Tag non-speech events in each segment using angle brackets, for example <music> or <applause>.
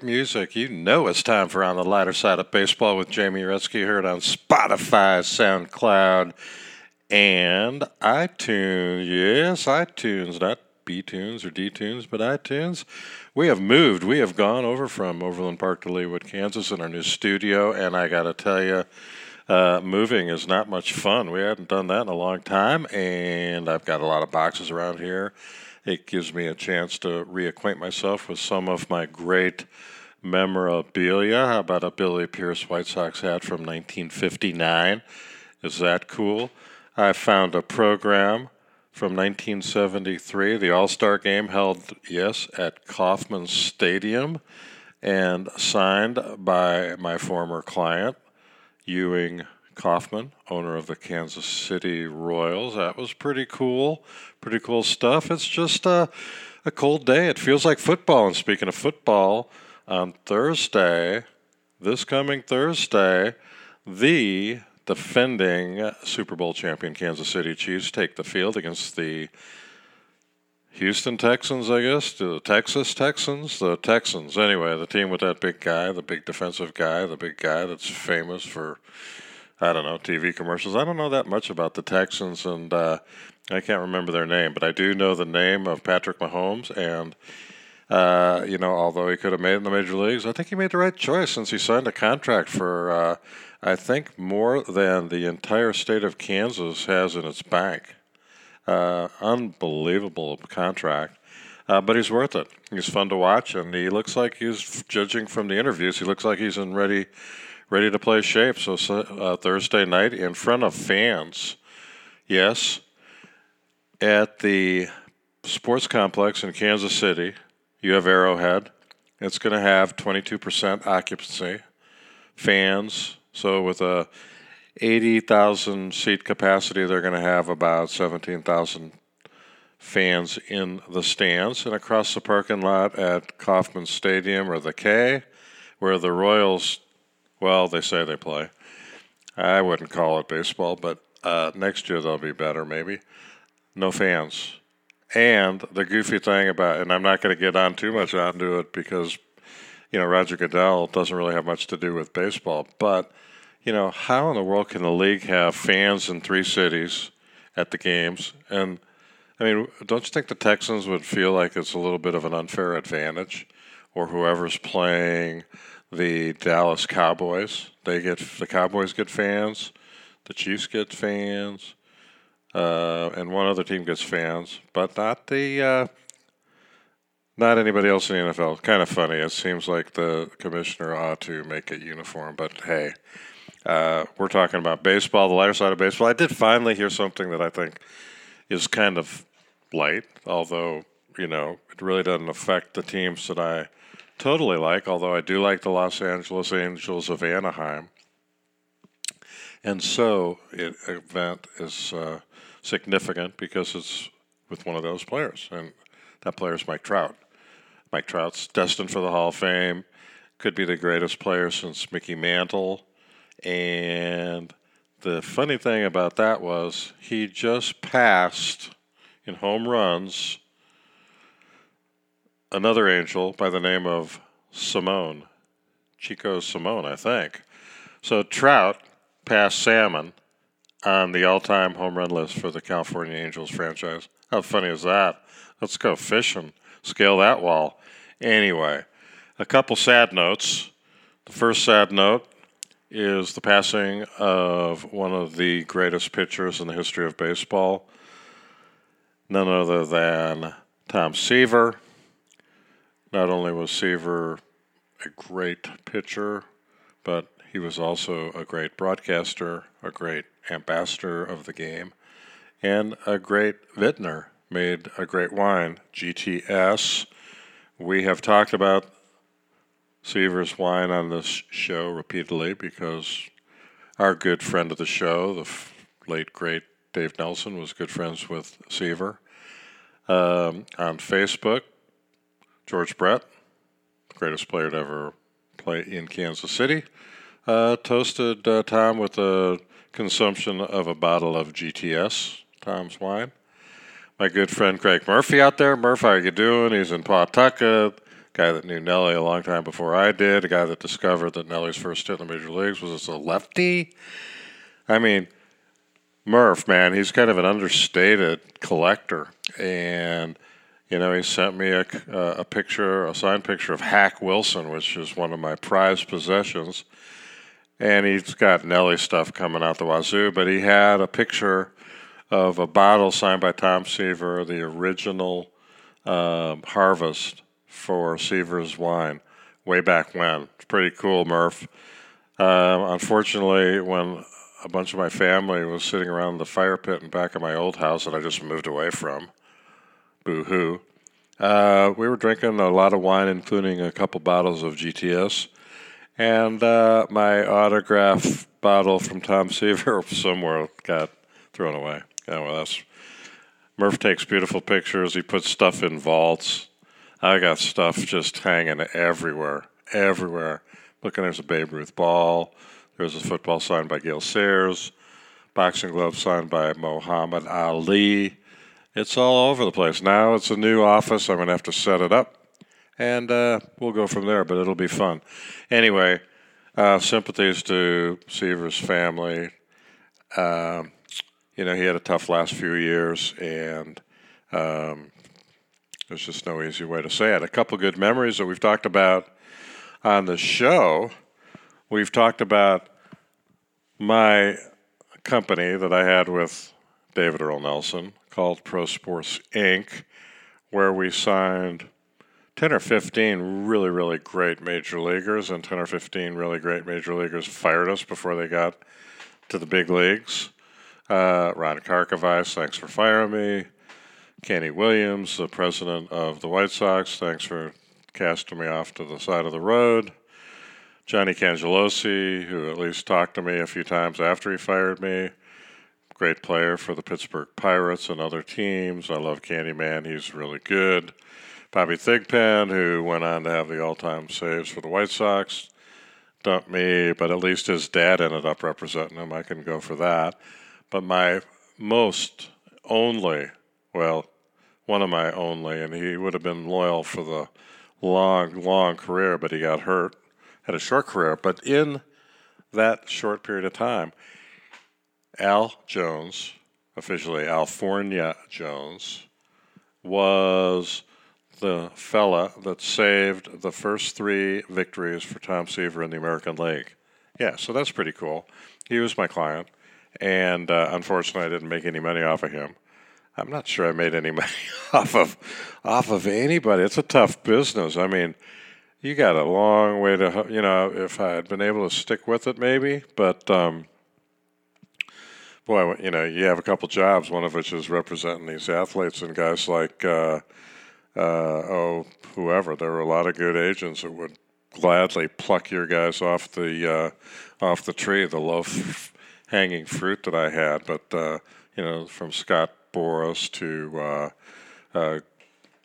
great music, you know it's time for On the Lighter Side of Baseball with Jamie Rutsky, heard on Spotify, SoundCloud, and iTunes. Yes, iTunes, not B Tunes or D Tunes, but iTunes. We have moved. We have gone over from Overland Park to Leawood, Kansas in our new studio, and I got to tell you, uh, moving is not much fun. We hadn't done that in a long time, and I've got a lot of boxes around here. It gives me a chance to reacquaint myself with some of my great memorabilia. How about a Billy Pierce White Sox hat from 1959? Is that cool? I found a program from 1973, the All Star game held, yes, at Kauffman Stadium, and signed by my former client, Ewing Kauffman, owner of the Kansas City Royals. That was pretty cool. Pretty cool stuff. It's just a, a cold day. It feels like football. And speaking of football, on Thursday, this coming Thursday, the defending Super Bowl champion Kansas City Chiefs take the field against the Houston Texans, I guess, the Texas Texans, the Texans. Anyway, the team with that big guy, the big defensive guy, the big guy that's famous for, I don't know, TV commercials. I don't know that much about the Texans, and uh, I can't remember their name, but I do know the name of Patrick Mahomes. And, uh, you know, although he could have made it in the major leagues, I think he made the right choice since he signed a contract for, uh, I think, more than the entire state of Kansas has in its bank. Uh, unbelievable contract. Uh, but he's worth it. He's fun to watch, and he looks like he's judging from the interviews. He looks like he's in ready, ready to play shape. So uh, Thursday night in front of fans, yes, at the sports complex in Kansas City, you have Arrowhead. It's going to have 22% occupancy, fans. So with a 80,000 seat capacity, they're going to have about 17,000 fans in the stands. And across the parking lot at Kauffman Stadium or the K, where the Royals, well, they say they play. I wouldn't call it baseball, but uh, next year they'll be better, maybe. No fans. And the goofy thing about, and I'm not going to get on too much onto it because, you know, Roger Goodell doesn't really have much to do with baseball, but you know, how in the world can the league have fans in three cities at the games? And I mean, don't you think the Texans would feel like it's a little bit of an unfair advantage, or whoever's playing the Dallas Cowboys? They get the Cowboys get fans, the Chiefs get fans, uh, and one other team gets fans, but not the. Uh, not anybody else in the NFL. Kind of funny. It seems like the commissioner ought to make it uniform, but hey, uh, we're talking about baseball, the lighter side of baseball. I did finally hear something that I think is kind of light, although, you know, it really doesn't affect the teams that I totally like, although I do like the Los Angeles Angels of Anaheim. And so, it event is uh, significant because it's with one of those players, and that player is Mike Trout. Mike Trout's destined for the Hall of Fame, could be the greatest player since Mickey Mantle. And the funny thing about that was he just passed in home runs another angel by the name of Simone, Chico Simone, I think. So Trout passed Salmon on the all time home run list for the California Angels franchise. How funny is that? Let's go fishing, scale that wall. Anyway, a couple sad notes. The first sad note is the passing of one of the greatest pitchers in the history of baseball, none other than Tom Seaver. Not only was Seaver a great pitcher, but he was also a great broadcaster, a great ambassador of the game, and a great vintner. Made a great wine, GTS. We have talked about Seaver's wine on this show repeatedly because our good friend of the show, the f- late great Dave Nelson, was good friends with Seaver. Um, on Facebook, George Brett, greatest player to ever play in Kansas City, uh, toasted uh, Tom with a consumption of a bottle of GTS, Tom's wine. My good friend Craig Murphy out there. Murph, how are you doing? He's in Pawtucket guy that knew Nelly a long time before I did, a guy that discovered that Nelly's first hit in the major leagues was as a lefty. I mean, Murph, man, he's kind of an understated collector, and you know, he sent me a, a picture, a signed picture of Hack Wilson, which is one of my prized possessions. And he's got Nelly stuff coming out the wazoo, but he had a picture of a bottle signed by Tom Seaver, the original um, harvest for Seaver's wine, way back when. It's pretty cool, Murph. Um, unfortunately, when a bunch of my family was sitting around the fire pit in back of my old house that I just moved away from, boo hoo, uh, we were drinking a lot of wine, including a couple bottles of GTS. And uh, my autograph bottle from Tom <laughs> Seaver somewhere got thrown away. Yeah, well, that's Murph takes beautiful pictures. He puts stuff in vaults. I got stuff just hanging everywhere, everywhere. Looking, there's a Babe Ruth ball. There's a football signed by Gale Sayers. Boxing glove signed by Muhammad Ali. It's all over the place. Now it's a new office. I'm going to have to set it up, and uh, we'll go from there, but it'll be fun. Anyway, uh, sympathies to Seaver's family. Um, you know, he had a tough last few years, and um, there's just no easy way to say it. A couple good memories that we've talked about on the show. We've talked about my company that I had with David Earl Nelson called Pro Sports Inc., where we signed 10 or 15 really, really great major leaguers, and 10 or 15 really great major leaguers fired us before they got to the big leagues. Uh, Ron Karkovice, thanks for firing me. Kenny Williams, the president of the White Sox, thanks for casting me off to the side of the road. Johnny Cangelosi, who at least talked to me a few times after he fired me great player for the Pittsburgh Pirates and other teams. I love Candyman. He's really good. Bobby Thigpen, who went on to have the all time saves for the White Sox, dumped me, but at least his dad ended up representing him. I can go for that. But my most only, well, one of my only, and he would have been loyal for the long, long career, but he got hurt, had a short career. But in that short period of time, Al Jones, officially Alfornia Jones, was the fella that saved the first three victories for Tom Seaver in the American League. Yeah, so that's pretty cool. He was my client, and uh, unfortunately, I didn't make any money off of him. I'm not sure I made any <laughs> money off of off of anybody. It's a tough business. I mean, you got a long way to, you know, if I had been able to stick with it, maybe, but. Um, boy, you know, you have a couple jobs, one of which is representing these athletes and guys like, uh, uh, oh, whoever. There were a lot of good agents that would gladly pluck your guys off the uh, off the tree, the low hanging fruit that I had. But uh, you know, from Scott Boras to uh, uh,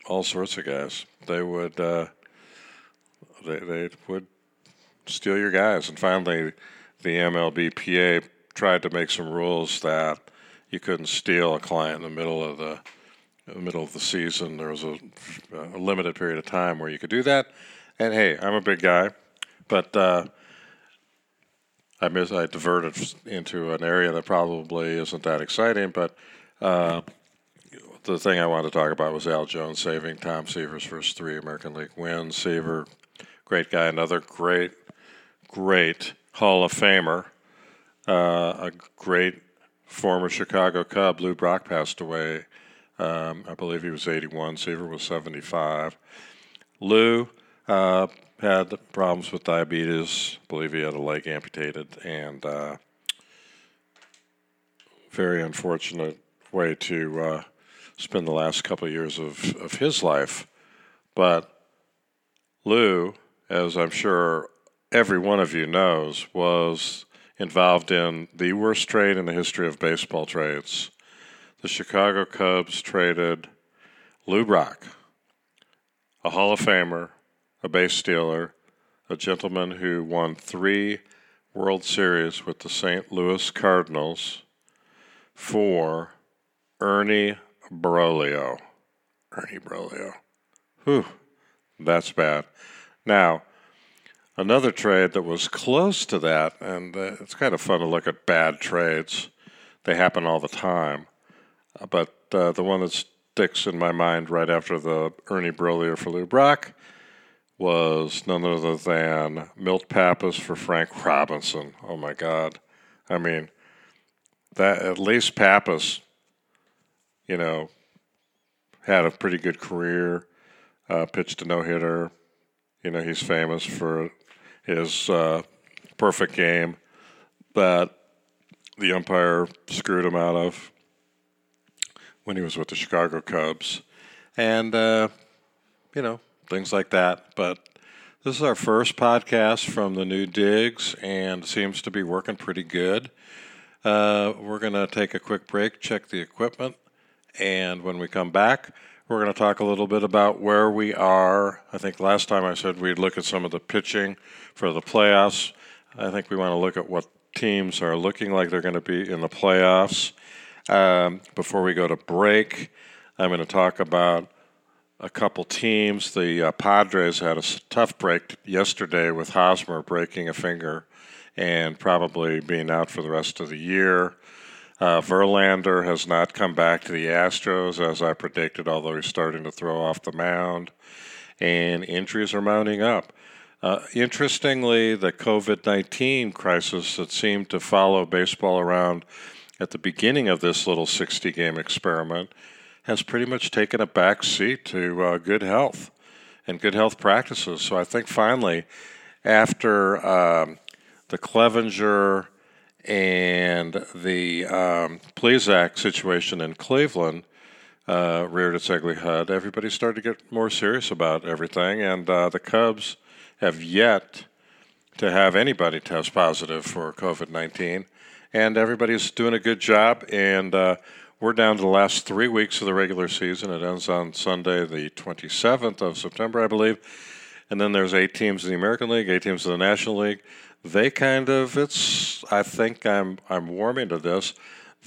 all sorts of guys, they would they they would steal your guys. And finally, the MLBPA tried to make some rules that you couldn't steal a client in the middle of the, the middle of the season. There was a, a, limited period of time where you could do that. And hey, I'm a big guy, but uh, I miss I diverted into an area that probably isn't that exciting. But uh, the thing I wanted to talk about was Al Jones saving Tom Seaver's first three American League wins. Seaver, great guy, another great, great Hall of Famer uh, a great former Chicago Cub, Lou Brock, passed away. Um, I believe he was 81. Seaver was 75. Lou uh, had problems with diabetes. I believe he had a leg amputated, and uh, very unfortunate way to uh, spend the last couple of years of, of his life. But Lou, as I'm sure every one of you knows, was involved in the worst trade in the history of baseball trades. The Chicago Cubs traded Lou Brock, a Hall of Famer, a base stealer, a gentleman who won three World Series with the St. Louis Cardinals, for Ernie Broglio. Ernie Broglio. Whew. That's bad. Now, another trade that was close to that, and uh, it's kind of fun to look at bad trades. They happen all the time. Uh, but uh, the one that sticks in my mind right after the Ernie Broglio for Lou Brock was none other than Milt Pappas for Frank Robinson. Oh my God. I mean, that at least Pappas, you know, had a pretty good career, uh, pitched a no hitter. You know, he's famous for his uh, perfect game that the umpire screwed him out of when he was with the Chicago Cubs. And, uh, you know, things like that. But this is our first podcast from the new digs and seems to be working pretty good. Uh, we're going to take a quick break, check the equipment, and when we come back, we're going to talk a little bit about where we are. I think last time I said we'd look at some of the pitching for the playoffs. I think we want to look at what teams are looking like they're going to be in the playoffs. Um, before we go to break, I'm going to talk about a couple teams. The uh, Padres had a tough break yesterday with Hosmer breaking a finger and probably being out for the rest of the year. Uh, Verlander has not come back to the Astros as I predicted, although he's starting to throw off the mound, and injuries are mounting up. Uh, interestingly, the COVID 19 crisis that seemed to follow baseball around at the beginning of this little 60 game experiment has pretty much taken a back seat to uh, good health and good health practices. So I think finally, after um, the Clevinger and the um, Plesac situation in Cleveland uh, reared its ugly head, everybody started to get more serious about everything. And uh, the Cubs have yet to have anybody test positive for COVID 19. And everybody's doing a good job. And uh, we're down to the last three weeks of the regular season. It ends on Sunday, the 27th of September, I believe. And then there's eight teams in the American League, eight teams in the National League. They kind of, it's, I think I'm, I'm warming to this.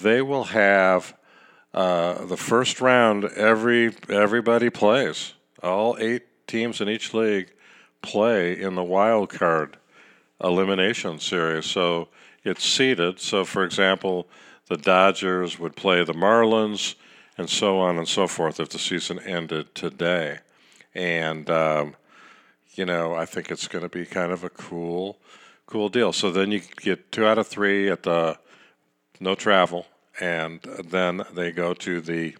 They will have uh, the first round, every, everybody plays. All eight teams in each league play in the wild card elimination series. So it's seeded. So, for example, the Dodgers would play the Marlins, and so on and so forth if the season ended today. And um, you know, I think it's going to be kind of a cool, cool deal. So then you get two out of three at the no travel, and then they go to the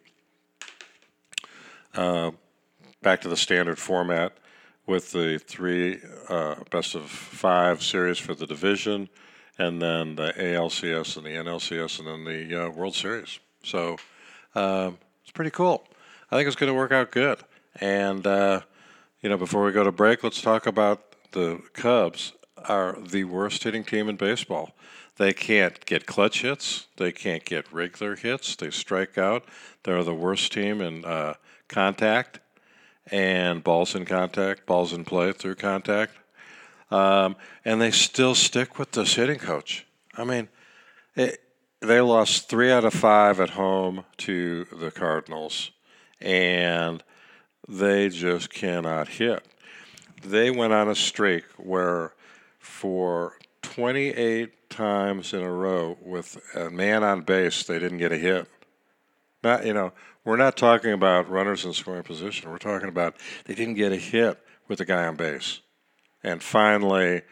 uh, back to the standard format with the three uh, best of five series for the division and then the ALCS and the NLCS, and then the uh, World Series. So um, it's pretty cool. I think it's going to work out good. And uh, you know, before we go to break, let's talk about the Cubs. Are the worst hitting team in baseball. They can't get clutch hits. They can't get regular hits. They strike out. They're the worst team in uh, contact and balls in contact, balls in play through contact. Um, and they still stick with this hitting coach. I mean, it, they lost three out of five at home to the Cardinals, and they just cannot hit. They went on a streak where, for 28 times in a row with a man on base, they didn't get a hit. Not, you know, we're not talking about runners in scoring position. We're talking about they didn't get a hit with the guy on base and finally,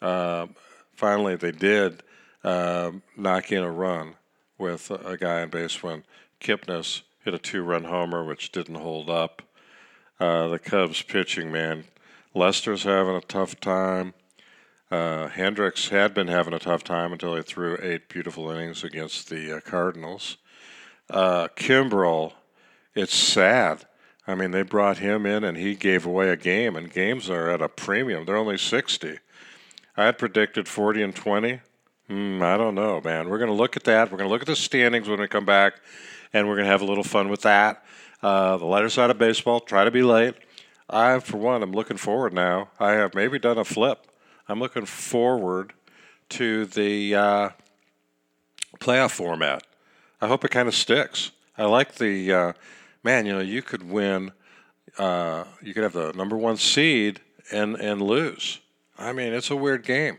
uh, finally they did uh, knock in a run with a guy on base when Kipnis hit a two-run homer, which didn't hold up. Uh, the Cubs pitching, man, Lester's having a tough time. Uh, Hendricks had been having a tough time until he threw eight beautiful innings against the uh, Cardinals. Uh, Kimbrel, it's sad I mean, they brought him in and he gave away a game, and games are at a premium. They're only 60. I had predicted 40 and 20. Mm, I don't know, man. We're going to look at that. We're going to look at the standings when we come back, and we're going to have a little fun with that. Uh, the lighter side of baseball, try to be late. I, for one, am looking forward now. I have maybe done a flip. I'm looking forward to the uh, playoff format. I hope it kind of sticks. I like the. Uh, man, you know, you could win uh, you could have the number one seed and and lose. I mean, it's a weird game.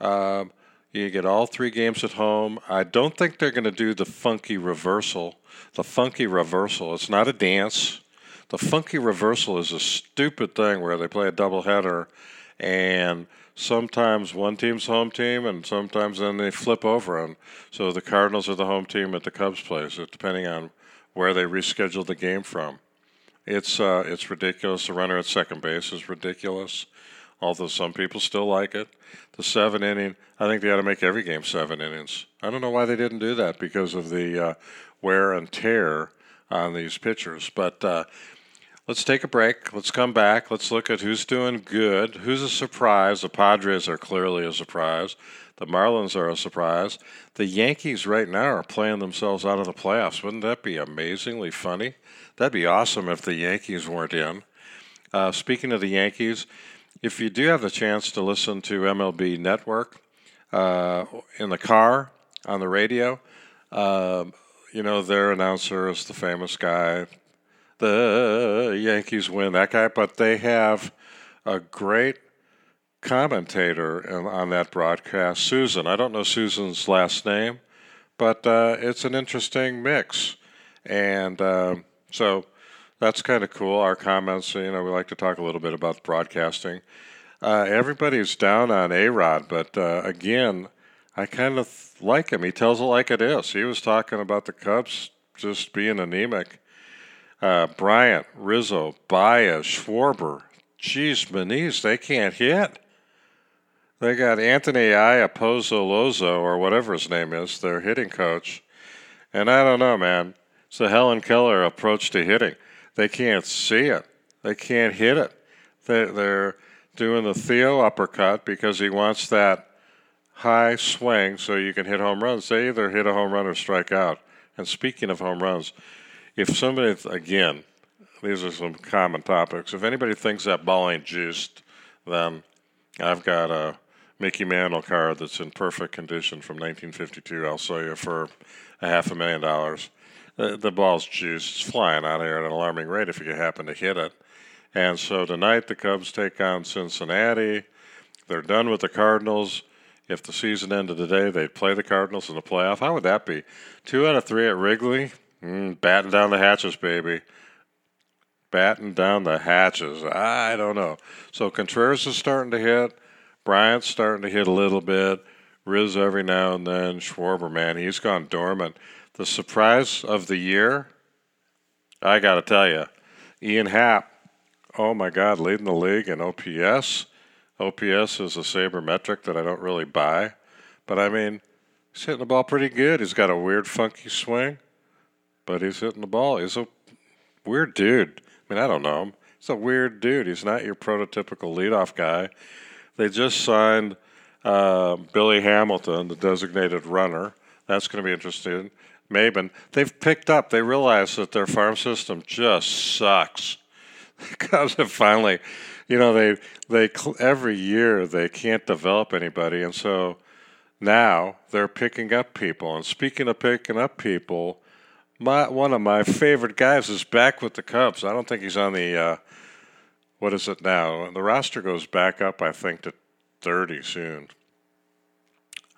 Um, you get all three games at home. I don't think they're going to do the funky reversal. The funky reversal. It's not a dance. The funky reversal is a stupid thing where they play a doubleheader, and sometimes one team's home team, and sometimes then they flip over. And so the Cardinals are the home team at the Cubs place, depending on where they reschedule the game from. It's uh, it's ridiculous. The runner at second base is ridiculous although some people still like it. The seven inning, I think they ought to make every game seven innings. I don't know why they didn't do that because of the uh, wear and tear on these pitchers. But uh, let's take a break. Let's come back. Let's look at who's doing good, who's a surprise. The Padres are clearly a surprise. The Marlins are a surprise. The Yankees right now are playing themselves out of the playoffs. Wouldn't that be amazingly funny? That'd be awesome if the Yankees weren't in. Uh, speaking of the Yankees, if you do have the chance to listen to MLB Network uh, in the car on the radio, uh, you know their announcer is the famous guy. The Yankees win that guy, but they have a great commentator on that broadcast, Suzyn. I don't know Suzyn's last name, but uh, it's an interesting mix, and um, so that's kind of cool. Our comments, you know, we like to talk a little bit about broadcasting. Uh, everybody's down on A Rod, but uh, again, I kind of like him. He tells it like it is. He was talking about the Cubs just being anemic. Uh, Bryant, Rizzo, Baez, Schwarber, geez, Maniz, they can't hit. They got Anthony Iapozolozo, or whatever his name is, their hitting coach. And I don't know, man. It's a Helen Keller approach to hitting. They can't see it. They can't hit it. They, they're doing the Theo uppercut because he wants that high swing so you can hit home runs. They either hit a home run or strike out. And speaking of home runs, if somebody, again, these are some common topics. If anybody thinks that ball ain't juiced, then I've got a Mickey Mantle card that's in perfect condition from 1952. I'll sell you for a half a million dollars. The, the ball's juiced. It's flying out here at an alarming rate if you happen to hit it. And so tonight the Cubs take on Cincinnati. They're done with the Cardinals. If the season ended today, they'd play the Cardinals in the playoff. How would that be? Two out of three at Wrigley? Mm, down the hatches, baby. Batting down the hatches. I don't know. So Contreras is starting to hit. Bryant's starting to hit a little bit. Riz every now and then. Schwarber, man, he's gone dormant. The surprise of the year, I got to tell you, Ian Happ oh my God, leading the league in OPS. OPS is a saber metric that I don't really buy, but I mean, he's hitting the ball pretty good. He's got a weird, funky swing, but he's hitting the ball. He's a weird dude. I mean, I don't know him. He's a weird dude. He's not your prototypical leadoff guy. They just signed uh, Billy Hamilton, the designated runner. That's going to be interesting. Maybin. They've picked up. They realize that their farm system just sucks. <laughs> Cubs have finally, you know, they they every year they can't develop anybody, and so now they're picking up people. And speaking of picking up people, my one of my favorite guys is back with the Cubs. I don't think he's on the uh, what is it now? The roster goes back up, I think, to thirty soon.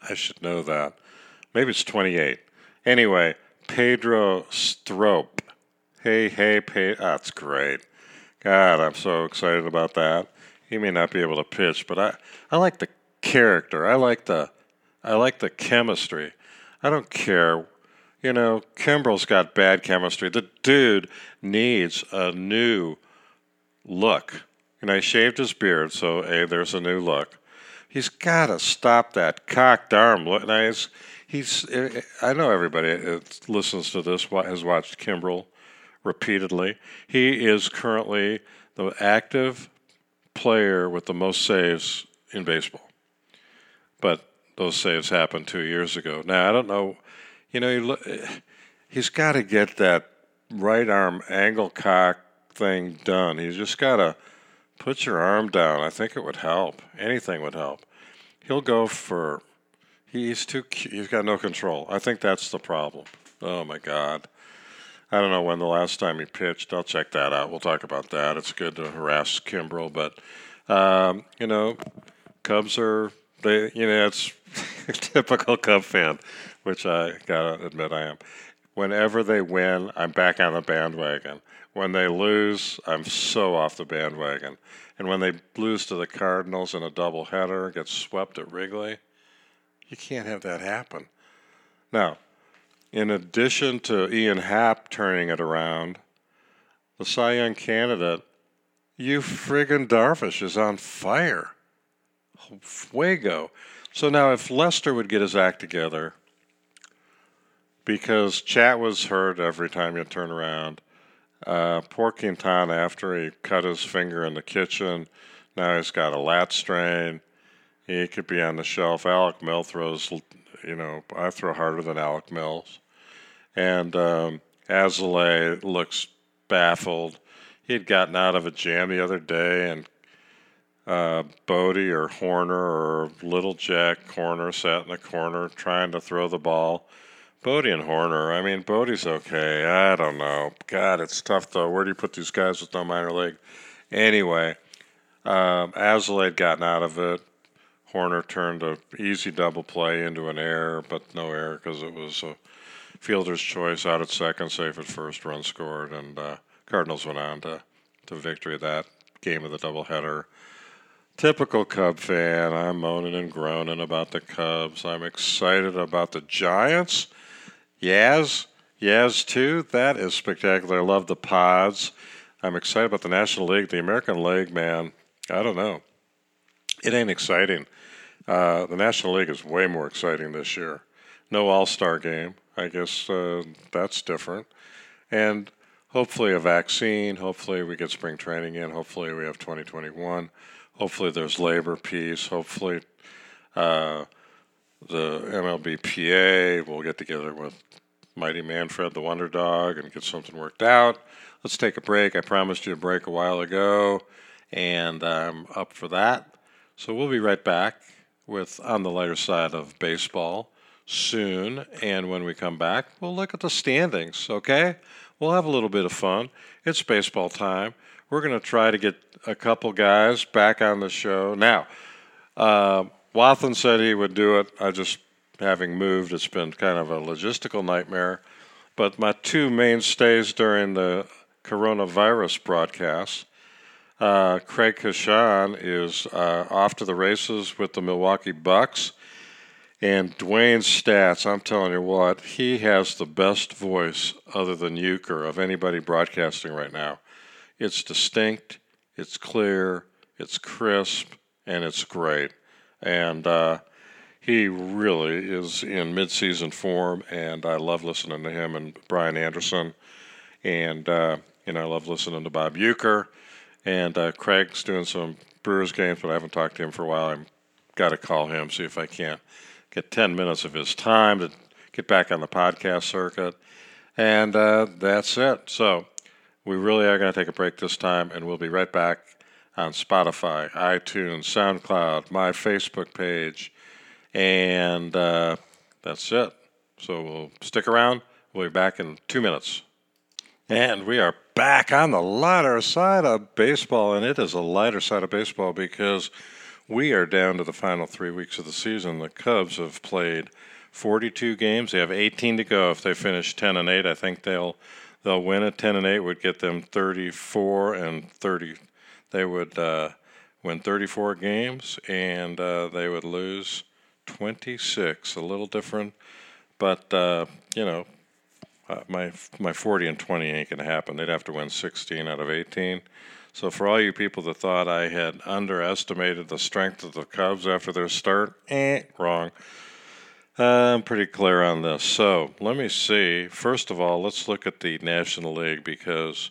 I should know that. Maybe it's twenty-eight. Anyway, Pedro Strop. Hey, hey, Pedro. That's great. God, I'm so excited about that. He may not be able to pitch, but I, I like the character. I like the I like the chemistry. I don't care. You know, Kimbrel's got bad chemistry. The dude needs a new look. And I shaved his beard, so hey, there's a new look. He's got to stop that cocked arm look. Now, He's, he's, eh, eh, I know everybody that listens to this has watched Kimbrel repeatedly. He is currently the active player with the most saves in baseball. But those saves happened two years ago. Now, I don't know, you know, he's got to get that right arm angle cock thing done. He's just got to put your arm down. I think it would help. Anything would help. He'll go for. He's too. He's got no control. I think that's the problem. Oh my God. I don't know when the last time he pitched. I'll check that out. We'll talk about that. It's good to harass Kimbrel, but um, you know, Cubs are they. You know, it's <laughs> typical Cub fan, which I gotta admit I am. Whenever they win, I'm back on the bandwagon. When they lose, I'm so off the bandwagon. And when they lose to the Cardinals in a doubleheader, get swept at Wrigley, you can't have that happen. Now, in addition to Ian Happ turning it around, the Cy Young candidate, you friggin' Darvish, is on fire. Fuego. So now, if Lester would get his act together, because chat was heard every time you turn around, uh, poor Quintana, after he cut his finger in the kitchen, now he's got a lat strain. He could be on the shelf. Alec Mill throws, you know, I throw harder than Alec Mills. And um, Alzolay looks baffled. He had gotten out of a jam the other day, and uh, Bote or Hoerner or Little Jack Corner sat in the corner trying to throw the ball. Bote and Hoerner. I mean, Bote's okay. I don't know. God, it's tough though. Where do you put these guys with no minor league? Anyway, um, Alzolay had gotten out of it. Hoerner turned a easy double play into an error, but no error because it was a fielder's choice out at second, safe at first, run scored, and uh, Cardinals went on to to victory that game of the doubleheader. Typical Cub fan. I'm moaning and groaning about the Cubs. I'm excited about the Giants. Yaz, Yaz too. That is spectacular. I love the pods. I'm excited about the National League, the American League. Man, I don't know. It ain't exciting. Uh, the National League is way more exciting this year. No All Star game. I guess uh, that's different. And hopefully a vaccine. Hopefully we get spring training in. Hopefully we have 2021. Hopefully there's labor peace. Hopefully uh, the MLBPA will get together with Mighty Manfred, the Wonder Dog, and get something worked out. Let's take a break. I promised you a break a while ago, and I'm up for that. So we'll be right back with On the Lighter Side of Baseball soon. And when we come back, we'll look at the standings, okay? We'll have a little bit of fun. It's baseball time. We're going to try to get a couple guys back on the show. Now, uh, Wathan said he would do it. I just, having moved, it's been kind of a logistical nightmare. But my two mainstays during the coronavirus broadcasts, uh, Craig Coshun is uh, off to the races with the Milwaukee Bucks. And Dewayne Staats, I'm telling you what, he has the best voice other than Uecker of anybody broadcasting right now. It's distinct, it's clear, it's crisp, and it's great and uh, he really is in midseason form, and I love listening to him and Brian Anderson, and uh, you know I love listening to Bob Uecker, and uh, Craig's doing some Brewers games, but I haven't talked to him for a while. I've got to call him see if I can't get ten minutes of his time to get back on the podcast circuit, and uh, that's it. So we really are going to take a break this time, and we'll be right back on Spotify, iTunes, SoundCloud, my Facebook page, and uh, that's it. So we'll stick around. We'll be back in two minutes. And we are back on the lighter side of baseball, and it is a lighter side of baseball because we are down to the final three weeks of the season. The Cubs have played 42 games. They have 18 to go. If they finish 10 and 8, I think they'll they'll win it. 10 and 8 would get them 34 and 30 they would uh, win 34 games and uh, they would lose 26. A little different, but uh, you know, uh, my my 40 and 20 ain't gonna happen. They'd have to win 16 out of 18. So for all you people that thought I had underestimated the strength of the Cubs after their start, eh, wrong. I'm pretty clear on this. So let me see. First of all, let's look at the National League because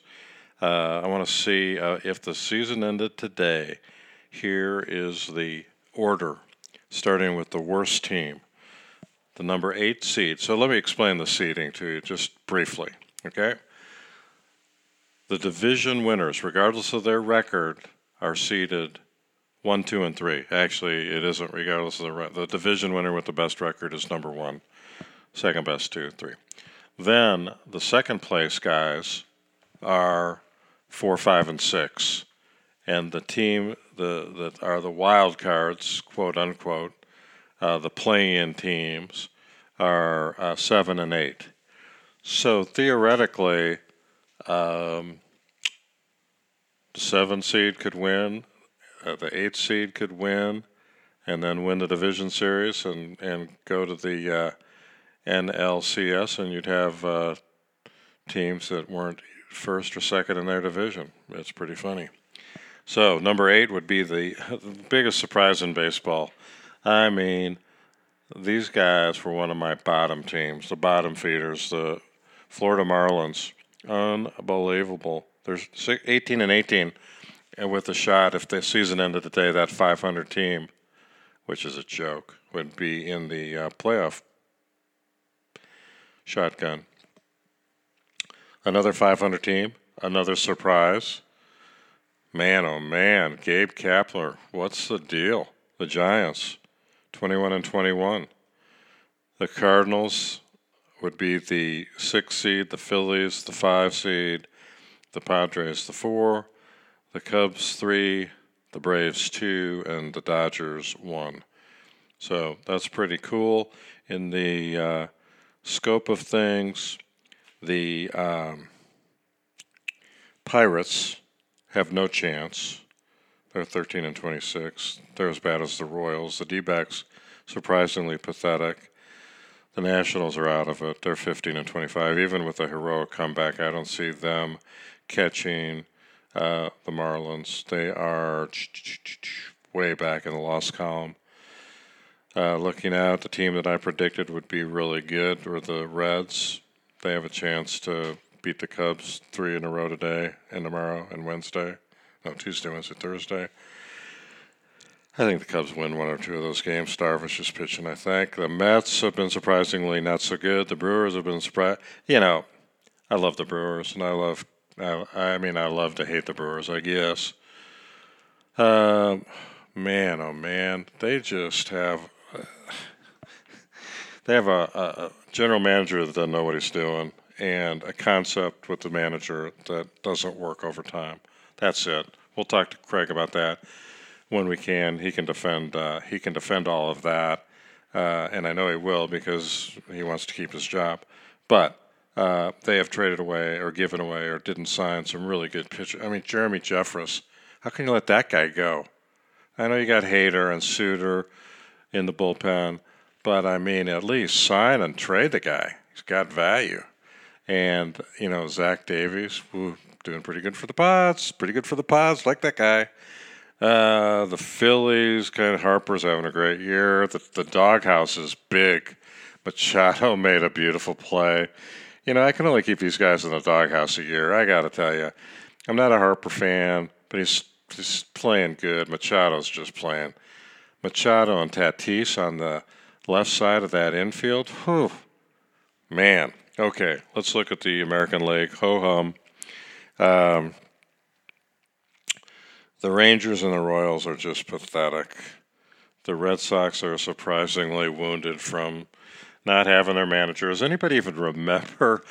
uh, I want to see uh, if the season ended today. Here is the order, starting with the worst team, the number eight seed. So let me explain the seeding to you just briefly, okay? The division winners, regardless of their record, are seeded one, two, and three. Actually, it isn't regardless of the re- the division winner with the best record is number one, second best two, three. Then the second place guys are four, five, and six, and the team the that are the wild cards, quote unquote, uh, the play-in teams are uh, seven and eight. So theoretically, um, the seven seed could win, uh, the eight seed could win, and then win the division series and, and go to the uh, NLCS, and you'd have uh, teams that weren't first or second in their division. It's pretty funny. So number eight would be the, the <laughs> biggest surprise in baseball. I mean, these guys were one of my bottom teams, the bottom feeders, the Florida Marlins. Unbelievable. There's 18 and 18, and with a shot, if the season ended today, that 500 team, which is a joke, would be in the uh, playoff shotgun. Another 500 team, another surprise. Man, oh man, Gabe Kapler, what's the deal? The Giants, 21 and 21. The Cardinals would be the six seed, the Phillies, the five seed, the Padres, the four, the Cubs, three, the Braves, two, and the Dodgers, one. So that's pretty cool. In the uh, scope of things, the um, Pirates have no chance. They're 13 and 26. They're as bad as the Royals. The D backs, surprisingly pathetic. The Nationals are out of it. They're 15 and 25. Even with a heroic comeback, I don't see them catching uh, the Marlins. They are way back in the loss column. Uh, looking out, the team that I predicted would be really good were the Reds. They have a chance to beat the Cubs three in a row today and tomorrow and Wednesday. No, Tuesday, Wednesday, Thursday. I think the Cubs win one or two of those games. Darvish is pitching, I think. The Mets have been surprisingly not so good. The Brewers have been surprised. You know, I love the Brewers, and I love, I, I mean, I love to hate the Brewers, I guess. Um, man, oh man, they just have they have a, a, general manager that doesn't know what he's doing and a concept with the manager that doesn't work over time. That's it. We'll talk to Craig about that when we can. He can defend. Uh, he can defend all of that, uh, and I know he will because he wants to keep his job. But uh, they have traded away or given away or didn't sign some really good pitchers. I mean, Jeremy Jeffress. How can you let that guy go? I know you got Hader and Suter in the bullpen, but I mean, at least sign and trade the guy. He's got value. And, you know, Zach Davies, woo, doing pretty good for the pods. Pretty good for the pods. Like that guy. Uh, the Phillies, kind of Harper's having a great year. The, the doghouse is big. Machado <laughs> made a beautiful play. You know, I can only keep these guys in the doghouse a year. I got to tell you, I'm not a Harper fan, but he's, he's playing good. Machado's just playing. Machado and Tatis on the left side of that infield. Whew. Man. Okay, let's look at the American League. Ho hum. Um, the Rangers and the Royals are just pathetic. The Red Sox are surprisingly wounded from not having their manager. Does anybody even remember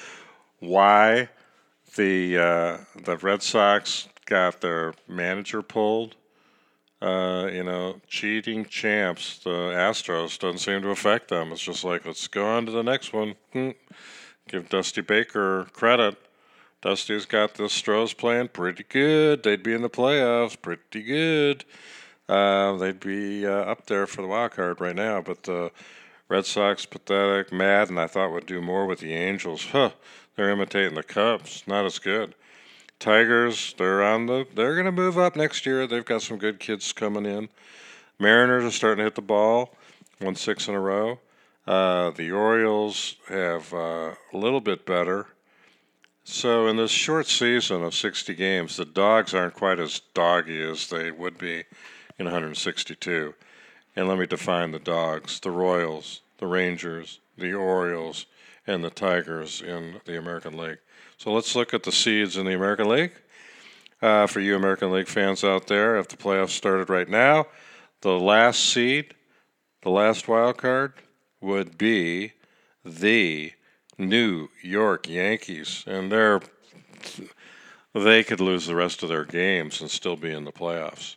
why the uh, the Red Sox got their manager pulled? Uh, you know, cheating champs, the Astros, doesn't seem to affect them. It's just like, let's go on to the next one. Hmm. Give Dusty Baker credit. Dusty's got the Stros playing pretty good. They'd be in the playoffs pretty good. Uh, they'd be uh, up there for the wild card right now. But the Red Sox, pathetic, mad, and I thought would do more with the Angels. Huh, they're imitating the Cubs. Not as good. Tigers, they're on the they're going to move up next year. They've got some good kids coming in. Mariners are starting to hit the ball, won six in a row. Uh, the Orioles have uh, a little bit better. So in this short season of 60 games, the Dogs aren't quite as doggy as they would be in 162. And let me define the Dogs: the Royals, the Rangers, the Orioles, and the Tigers in the American League. So let's look at the seeds in the American League. Uh, for you American League fans out there, if the playoffs started right now, the last seed, the last wild card, would be the New York Yankees, and they're they could lose the rest of their games and still be in the playoffs.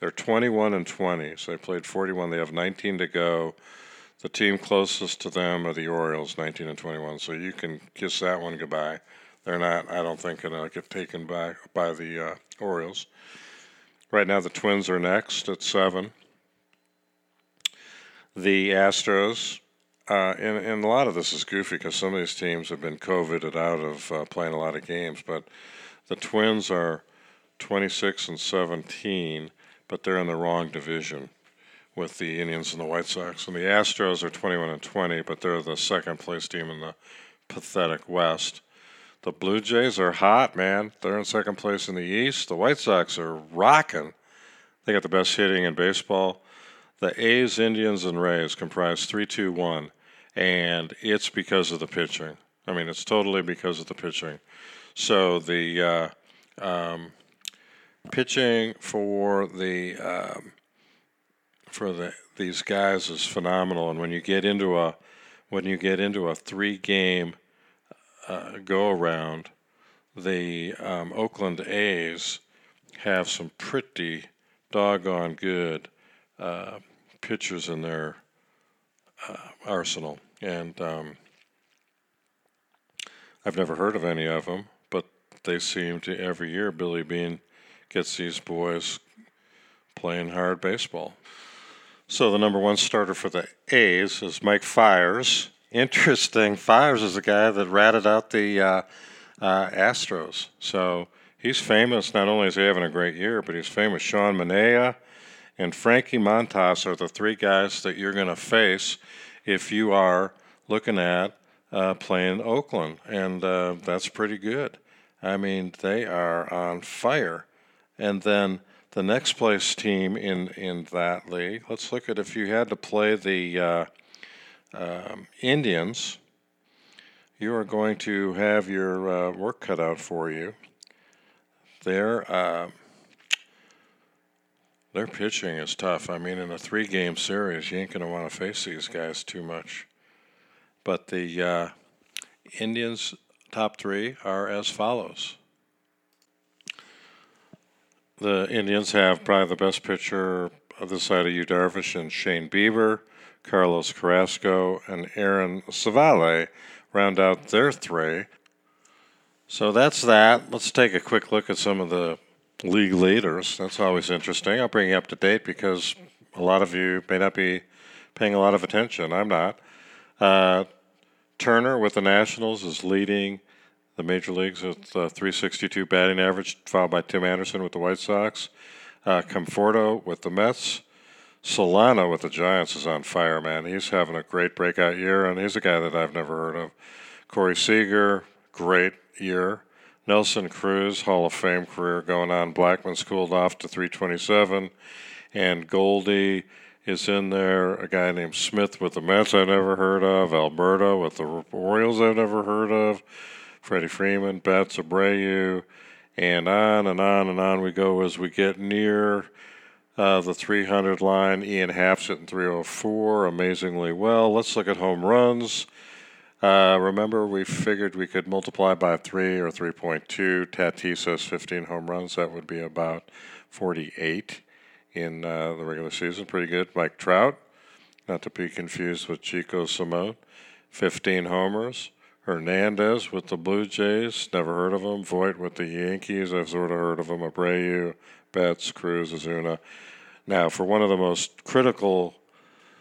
They're 21 and 20, so they played 41. They have 19 to go. The team closest to them are the Orioles, 19 and 21. So you can kiss that one goodbye. They're not, I don't think, going to get taken back by the uh, Orioles. Right now, the Twins are next at seven. The Astros, uh, and, and a lot of this is goofy because some of these teams have been COVIDed out of uh, playing a lot of games, but the Twins are 26 and 17, but they're in the wrong division with the Indians and the White Sox. And the Astros are 21 and 20, but they're the second place team in the pathetic West. The Blue Jays are hot, man. They're in second place in the East. The White Sox are rocking. They got the best hitting in baseball. The A's, Indians, and Rays comprise 3 2 1, and it's because of the pitching. I mean, it's totally because of the pitching. So the uh, um, pitching for the um, for the these guys is phenomenal, and when you get into a when you get into a three game uh, go around, the um, Oakland A's have some pretty doggone good uh, pitchers in their uh, arsenal. And um, I've never heard of any of them, but they seem to every year Billy Beane gets these boys playing hard baseball. So the number one starter for the A's is Mike Fiers interesting. Fiers is the guy that ratted out the uh, uh, Astros. So he's famous. Not only is he having a great year, but he's famous. Sean Manaea and Frankie Montas are the three guys that you're going to face if you are looking at uh, playing Oakland, and uh, that's pretty good. I mean, they are on fire. And then the next place team in in that league. Let's look at if you had to play the uh, um, Indians, you are going to have your uh, work cut out for you. Their uh, their pitching is tough. I mean, in a three-game series, you ain't going to want to face these guys too much. But the uh, Indians' top three are as follows. The Indians have probably the best pitcher of the side of Yu Darvish and Shane Bieber. Carlos Carrasco, and Aaron Civale round out their three. So that's that. Let's take a quick look at some of the league leaders. That's always interesting. I'll bring you up to date because a lot of you may not be paying a lot of attention. I'm not. Uh, Turner with the Nationals is leading the major leagues with uh, 362 batting average, followed by Tim Anderson with the White Sox. Uh, Conforto with the Mets Solano with the Giants is on fire, man. He's having a great breakout year, and he's a guy that I've never heard of. Corey Seager, great year. Nelson Cruz, Hall of Fame career going on. Blackmon's cooled off to 327. And Goldie is in there. A guy named Smith with the Mets I've never heard of. Alberto with the Orioles I've never heard of. Freddie Freeman, Betts, Abreu, and on and on and on we go as we get near uh, the 300 line, Ian Happ's hitting 304 amazingly well. Let's look at home runs. Uh, remember, we figured we could multiply by 3 or 3.2. Tatis has 15 home runs. That would be about 48 in uh, the regular season. Pretty good. Mike Trout, not to be confused with Chico Salmon, 15 homers. Hernandez with the Blue Jays, never heard of him. Voit with the Yankees, I've sort of heard of him. Abreu, Betts, Cruz, Ozuna. Now, for one of the most critical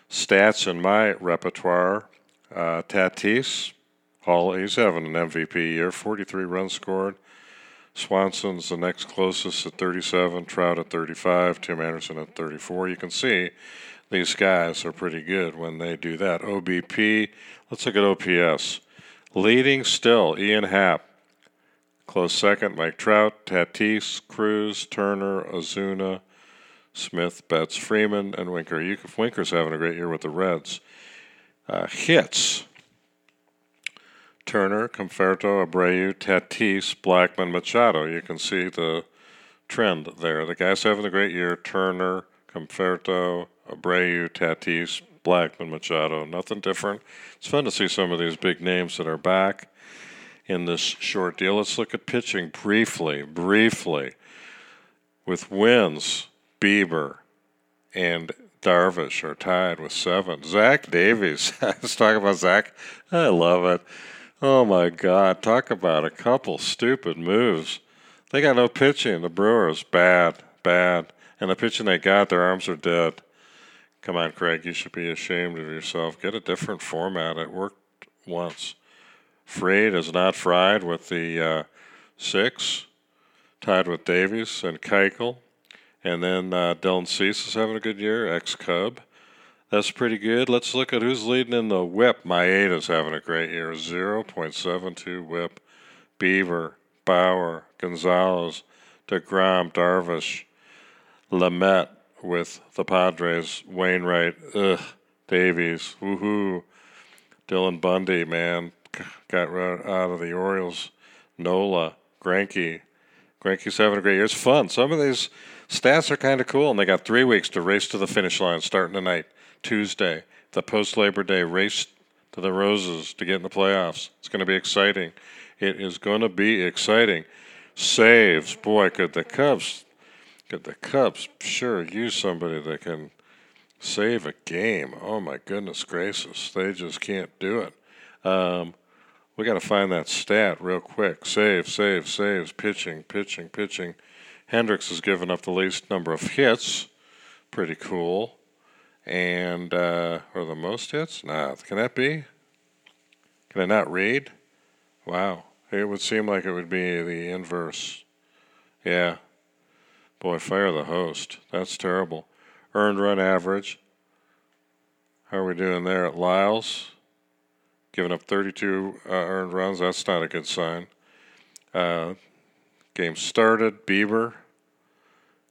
stats in my repertoire, uh, Tatis, Hall, he's having an MVP year, 43 runs scored. Swanson's the next closest at 37, Trout at 35, Tim Anderson at 34. You can see these guys are pretty good when they do that. OBP, let's look at OPS. Leading still, Ian Happ, Close second, Mike Trout, Tatis, Cruz, Turner, Ozuna, Smith, Betts, Freeman, and Winker. Winker's having a great year with the Reds. Uh, hits. Turner, Conforto, Abreu, Tatis, Blackmon, Machado. You can see the trend there. The guy's having a great year. Turner, Conforto, Abreu, Tatis, Blackmon, Machado. Nothing different. It's fun to see some of these big names that are back in this short deal. Let's look at pitching briefly, briefly. With wins, Bieber and Darvish are tied with seven. Zach Davies. <laughs> Let's talk about Zach. I love it. Oh my God. Talk about a couple stupid moves. They got no pitching. The Brewers, bad, bad. And the pitching they got, their arms are dead. Come on, Craig. You should be ashamed of yourself. Get a different format. It worked once. Fried is not fried with the uh, six, tied with Davies and Keuchel. And then uh, Dylan Cease is having a good year, ex Cub. That's pretty good. Let's look at who's leading in the whip. Maeda's having a great year, 0.72 whip. Bieber, Bauer, Gonzalez, DeGrom, Darvish, Lamet with the Padres, Wainwright, ugh, Davies, woohoo. Dylan Bundy, man, got out of the Orioles. Nola, Greinke. Greinke's having a great year. It's fun. Some of these stats are kind of cool, and they got three weeks to race to the finish line starting tonight, Tuesday. The post Labor Day race to the Roses to get in the playoffs. It's going to be exciting. It is going to be exciting. Saves, boy, could the Cubs, could the Cubs sure use somebody that can save a game. Oh my goodness gracious, they just can't do it. Um, we got to find that stat real quick. Save, save, saves, pitching, pitching, pitching. Hendricks has given up the least number of hits. Pretty cool. And, uh, or the most hits? Nah, can that be? Can I not read? Wow. It would seem like it would be the inverse. Yeah. Boy, fire the host. That's terrible. Earned run average. How are we doing there at Lyles? Giving up 32 uh, earned runs. That's not a good sign. Uh, games started. Bieber.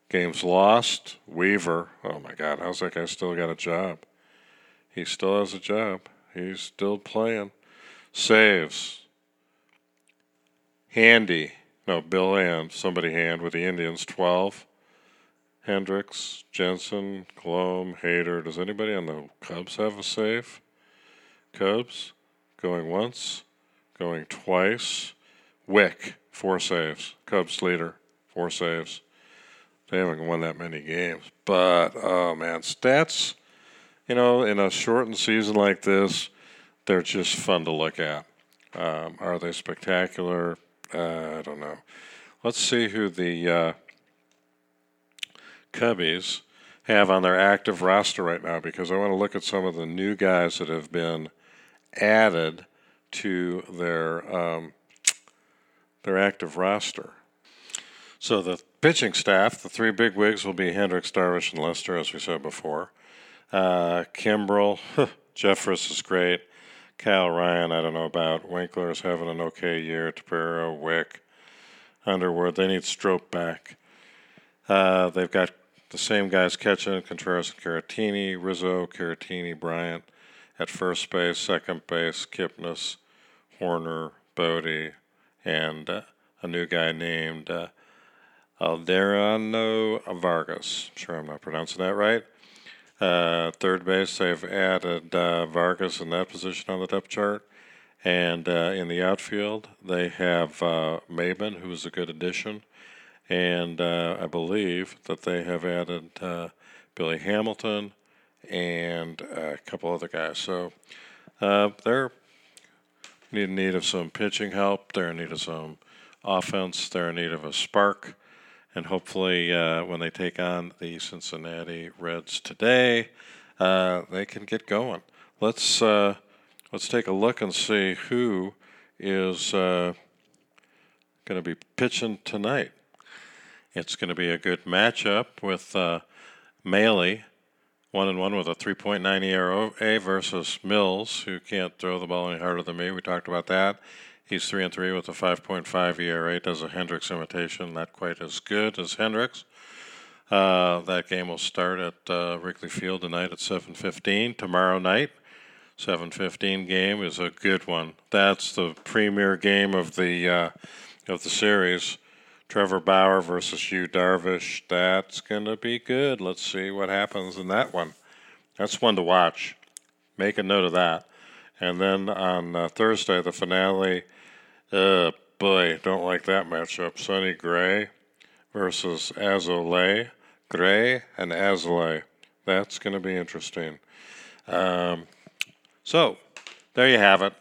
Games lost. Weaver. Oh my God, how's that guy still got a job? He still has a job. He's still playing. Saves. Handy. No, Bill and somebody hand with the Indians 12. Hendriks, Jansen, Gloam, Hader. Does anybody on the Cubs have a save? Cubs? Going once, going twice. Wick, four saves. Cubs leader, four saves. They haven't won that many games. But, oh man, stats, you know, in a shortened season like this, they're just fun to look at. Um, are they spectacular? Uh, I don't know. Let's see who the uh, Cubbies have on their active roster right now because I want to look at some of the new guys that have been – added to their um, their active roster. So the pitching staff, the three big wigs will be Hendricks, Darvish, and Lester, as we said before. Uh, Kimbrel, Jeffress is great. Kyle Ryan, I don't know about. Winkler is having an okay year. Tepera, Wick, Underwood. They need Strop back. Uh, they've got the same guys catching Contreras and Caratini, Rizzo, Caratini, Bryant at first base, second base, Kipnis, Hoerner, Bote, and uh, a new guy named uh, Alderano Vargas. I'm sure I'm not pronouncing that right. Uh, third base, they've added uh, Vargas in that position on the depth chart. And uh, in the outfield, they have uh, Maybin, who is a good addition. And uh, I believe that they have added Billy Hamilton, and a couple other guys. So uh, they're in need of some pitching help. They're in need of some offense. They're in need of a spark. And hopefully, uh, when they take on the Cincinnati Reds today, uh, they can get going. Let's uh, let's take a look and see who is uh, going to be pitching tonight. It's going to be a good matchup with uh, Mahle one and one with a 3.9 ERA versus Mills, who can't throw the ball any harder than me. We talked about that. He's three and three with a 5.5 ERA. Does a Hendricks imitation, not quite as good as Hendricks. Uh, that game will start at uh, Wrigley Field tonight at 7:15. Tomorrow night, 7:15 game is a good one. That's the premier game of the uh, of the series. Trevor Bauer versus Yu Darvish. That's going to be good. Let's see what happens in that one. That's one to watch. make a note of that. And then on uh, Thursday, the finale. Uh, boy, don't like that matchup. Sonny Gray versus Azole. Gray and Azole. That's going to be interesting. Um, so, there you have it.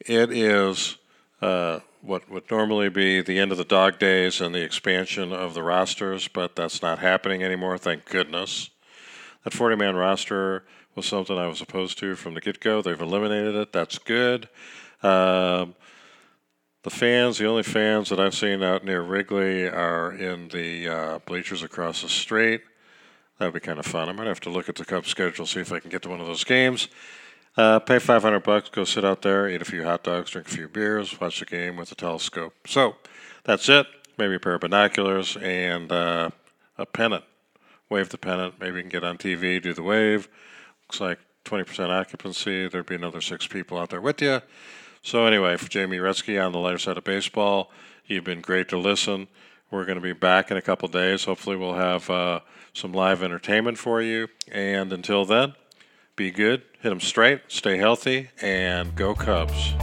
It is uh, what would normally be the end of the dog days and the expansion of the rosters, but that's not happening anymore, thank goodness. That 40 man roster was something I was opposed to from the get go. They've eliminated it. That's good. Um, the fans, the only fans that I've seen out near Wrigley are in the uh, bleachers across the street. That would be kind of fun. I might have to look at the Cubs schedule, see if I can get to one of those games. Uh, pay 500 bucks, go sit out there, eat a few hot dogs, drink a few beers, watch the game with a telescope. So that's it. Maybe a pair of binoculars and uh, a pennant. Wave the pennant. Maybe you can get on TV, do the wave. Looks like 20% occupancy. There'd be another six people out there with you. So, anyway, for Jamie Retzky on the lighter side of baseball, you've been great to listen. We're going to be back in a couple days. Hopefully, we'll have uh, some live entertainment for you. And until then, be good, hit them straight, stay healthy, and go Cubs.